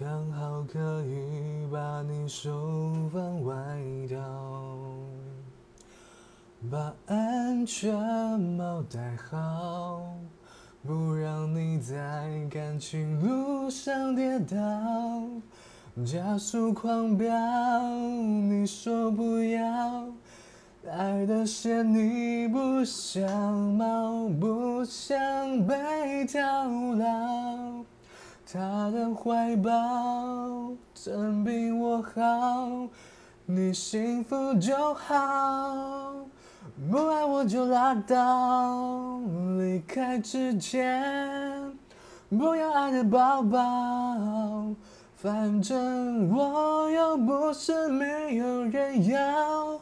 我可以把你手放外套，把安全帽戴好，不让你在感情路上跌倒。加速狂飙，你说不要，爱的线你不想冒，不想被套牢。他的怀抱真比我好，你幸福就好，不爱我就拉倒。离开之前，不要爱的抱抱。反正我又不是没有人要。